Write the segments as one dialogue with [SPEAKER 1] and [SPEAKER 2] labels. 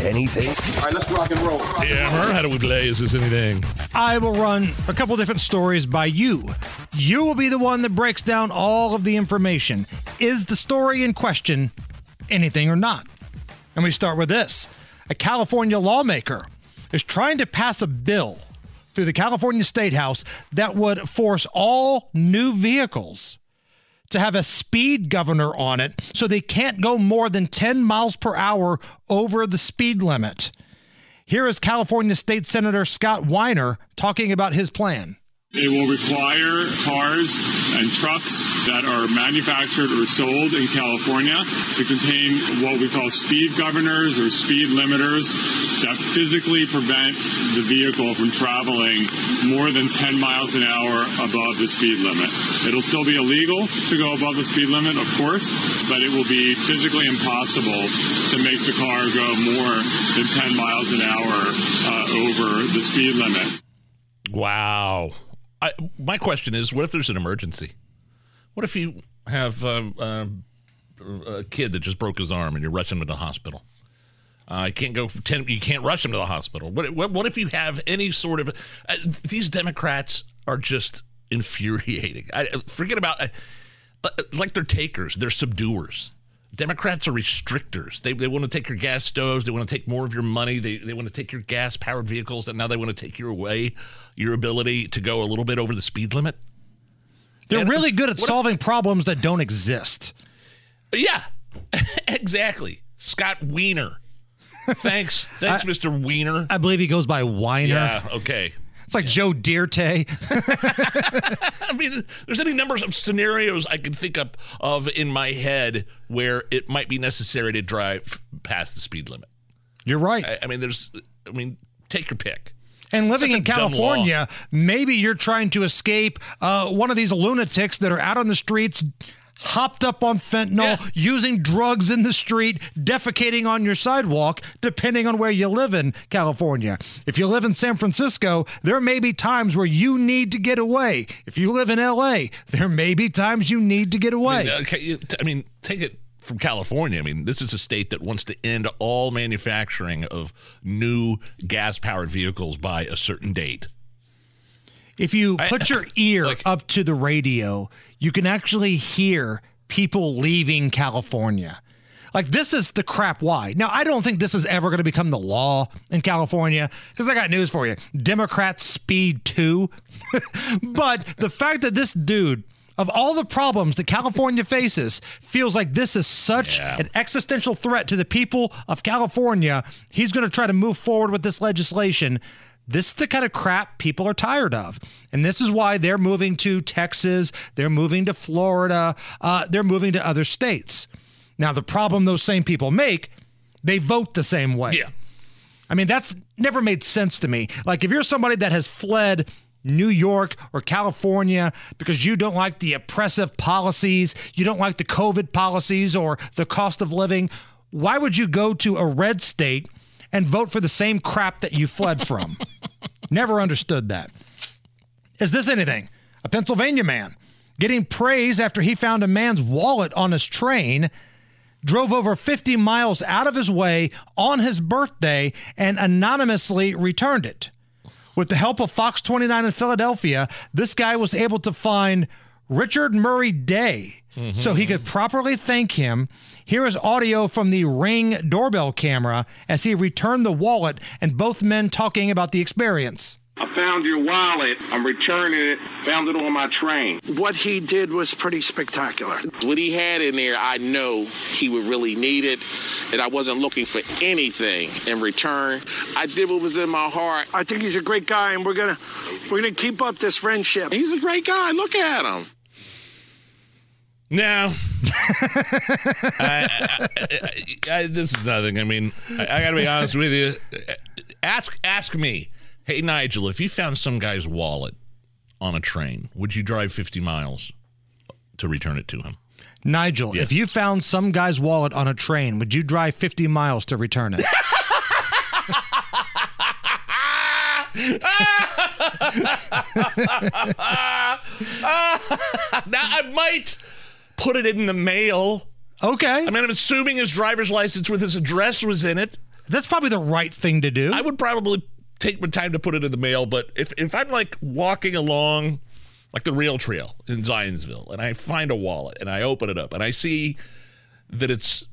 [SPEAKER 1] anything?
[SPEAKER 2] All right, let's rock and roll.
[SPEAKER 3] Hammer, how do we play? Is this anything?
[SPEAKER 4] I will run a couple different stories by you. You will be the one that breaks down all of the information. Is the story in question anything or not? And we start with this a California lawmaker is trying to pass a bill through the California State House that would force all new vehicles to have a speed governor on it so they can't go more than 10 miles per hour over the speed limit. Here is California State Senator Scott Wiener talking about his plan.
[SPEAKER 5] It will require cars and trucks that are manufactured or sold in California to contain what we call speed governors or speed limiters that physically prevent the vehicle from traveling more than 10 miles an hour above the speed limit. It'll still be illegal to go above the speed limit, of course, but it will be physically impossible to make the car go more than 10 miles an hour uh, over the speed limit.
[SPEAKER 3] Wow. I, my question is, what if there's an emergency? What if you have um, uh, a kid that just broke his arm and you're rushing him to the hospital? Uh, you can't go ten. You can't rush him to the hospital. What, what, what if you have any sort of? Uh, these Democrats are just infuriating. I, forget about uh, like they're takers. They're subduers. Democrats are restrictors. They, they want to take your gas stoves. They want to take more of your money. They, they want to take your gas powered vehicles. And now they want to take your away your ability to go a little bit over the speed limit.
[SPEAKER 4] They're and really good at solving if, problems that don't exist.
[SPEAKER 3] Yeah, exactly. Scott Wiener. Thanks. Thanks, I, Mr. Weiner.
[SPEAKER 4] I believe he goes by Weiner.
[SPEAKER 3] Yeah, okay.
[SPEAKER 4] It's like Joe Dierte.
[SPEAKER 3] I mean, there's any numbers of scenarios I can think of, of in my head where it might be necessary to drive past the speed limit.
[SPEAKER 4] You're right.
[SPEAKER 3] I, I mean, there's, I mean, take your pick.
[SPEAKER 4] And living in California, maybe you're trying to escape uh, one of these lunatics that are out on the streets hopped up on fentanyl, yeah. using drugs in the street, defecating on your sidewalk, depending on where you live in California. If you live in San Francisco, there may be times where you need to get away. If you live in LA, there may be times you need to get away.
[SPEAKER 3] I mean, I mean take it from California. I mean, this is a state that wants to end all manufacturing of new gas powered vehicles by a certain date.
[SPEAKER 4] If you put I, your ear like, up to the radio, you can actually hear people leaving California. Like this is the crap why. Now I don't think this is ever going to become the law in California because I got news for you. Democrats speed too. but the fact that this dude of all the problems that California faces feels like this is such yeah. an existential threat to the people of California, he's going to try to move forward with this legislation this is the kind of crap people are tired of. And this is why they're moving to Texas, they're moving to Florida, uh, they're moving to other states. Now, the problem those same people make, they vote the same way.
[SPEAKER 3] Yeah.
[SPEAKER 4] I mean, that's never made sense to me. Like, if you're somebody that has fled New York or California because you don't like the oppressive policies, you don't like the COVID policies or the cost of living, why would you go to a red state and vote for the same crap that you fled from. Never understood that. Is this anything? A Pennsylvania man getting praise after he found a man's wallet on his train, drove over 50 miles out of his way on his birthday, and anonymously returned it. With the help of Fox 29 in Philadelphia, this guy was able to find Richard Murray Day mm-hmm. so he could properly thank him. Here is audio from the Ring doorbell camera as he returned the wallet and both men talking about the experience.
[SPEAKER 6] I found your wallet. I'm returning it. Found it on my train.
[SPEAKER 7] What he did was pretty spectacular.
[SPEAKER 6] What he had in there, I know he would really need it, and I wasn't looking for anything in return. I did what was in my heart.
[SPEAKER 7] I think he's a great guy, and we're gonna we're gonna keep up this friendship.
[SPEAKER 6] He's a great guy. Look at him.
[SPEAKER 3] No. I, I, I, this is nothing. I mean, I, got to be honest with you. ask ask me. Hey Nigel, if you found some guy's wallet on a train, would you drive 50 miles to return it to him?
[SPEAKER 4] Nigel,
[SPEAKER 3] Yes.
[SPEAKER 4] if you found some guy's wallet on a train, would you drive 50 miles to return it?
[SPEAKER 3] Now I might put it in the mail.
[SPEAKER 4] Okay.
[SPEAKER 3] I mean, I'm assuming his driver's license with his address was in it.
[SPEAKER 4] That's probably the right thing to do.
[SPEAKER 3] I would probably take my time to put it in the mail, but if, if I'm like walking along like the rail trail in Zionsville and I find a wallet and I open it up and I see that it's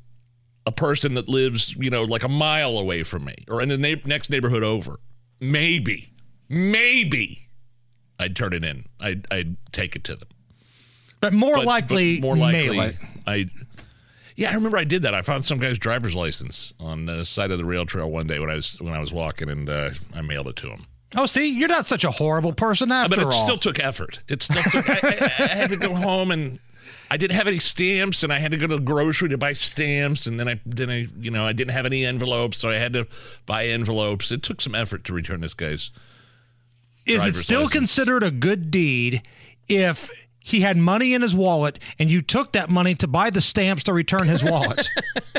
[SPEAKER 3] a person that lives, you know, like a mile away from me or in the neigh- next neighborhood over, maybe, maybe I'd turn it in. I'd, I'd take it to them.
[SPEAKER 4] But more
[SPEAKER 3] But-
[SPEAKER 4] likely,
[SPEAKER 3] but more likely,
[SPEAKER 4] mail it.
[SPEAKER 3] I. Yeah, I remember I did that. I found some guy's driver's license on the side of the rail trail one day when I was when I was walking, and uh, I mailed it to him.
[SPEAKER 4] Oh, see, you're not such a horrible person after all.
[SPEAKER 3] but it
[SPEAKER 4] all.
[SPEAKER 3] still took effort. It still took. I, I, I had to go home and I didn't have any stamps, and I had to go to the grocery to buy stamps, and then I then I you know I didn't have any envelopes, so I had to buy envelopes. It took some effort to return this guy's.
[SPEAKER 4] Is it still
[SPEAKER 3] license.
[SPEAKER 4] considered a good deed if he had money in his wallet and you took that money to buy the stamps to return his wallet?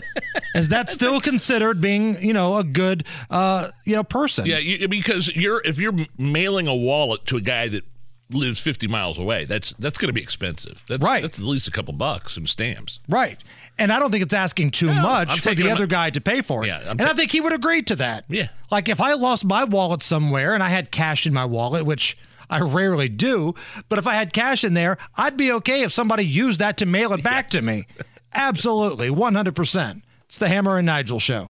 [SPEAKER 4] Is that still considered being, you know, a good, uh, you know, person?
[SPEAKER 3] Yeah, you, because you're if you're mailing a wallet to a guy that lives 50 miles away, that's that's going to be expensive. That's,
[SPEAKER 4] Right.
[SPEAKER 3] That's at least a couple bucks in stamps.
[SPEAKER 4] Right. And I don't think it's asking too much I'm
[SPEAKER 3] for
[SPEAKER 4] the other guy to pay for it.
[SPEAKER 3] Yeah, I'm
[SPEAKER 4] and
[SPEAKER 3] ta-
[SPEAKER 4] I think he would agree to that.
[SPEAKER 3] Yeah.
[SPEAKER 4] Like if I lost my wallet somewhere and I had cash in my wallet, which I rarely do, but if I had cash in there, I'd be okay if somebody used that to mail it back to me. Absolutely. 100%. It's the Hammer and Nigel show.